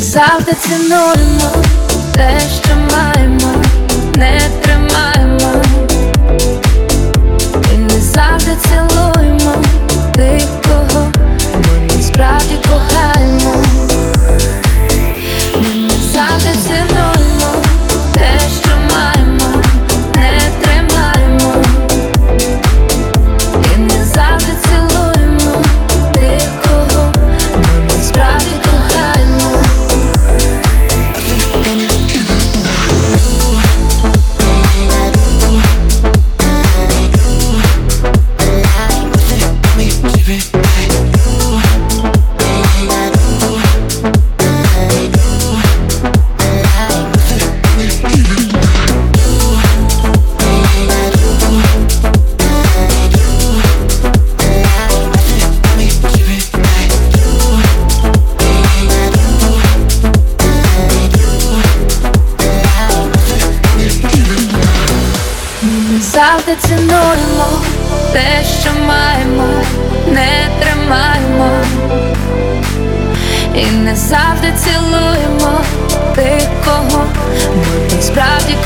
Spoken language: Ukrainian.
завжди цінуємо те, що маємо, не завжди цінуємо. Те, що маємо, не тримаємо. І не завжди цілуємо тих, кого ми насправді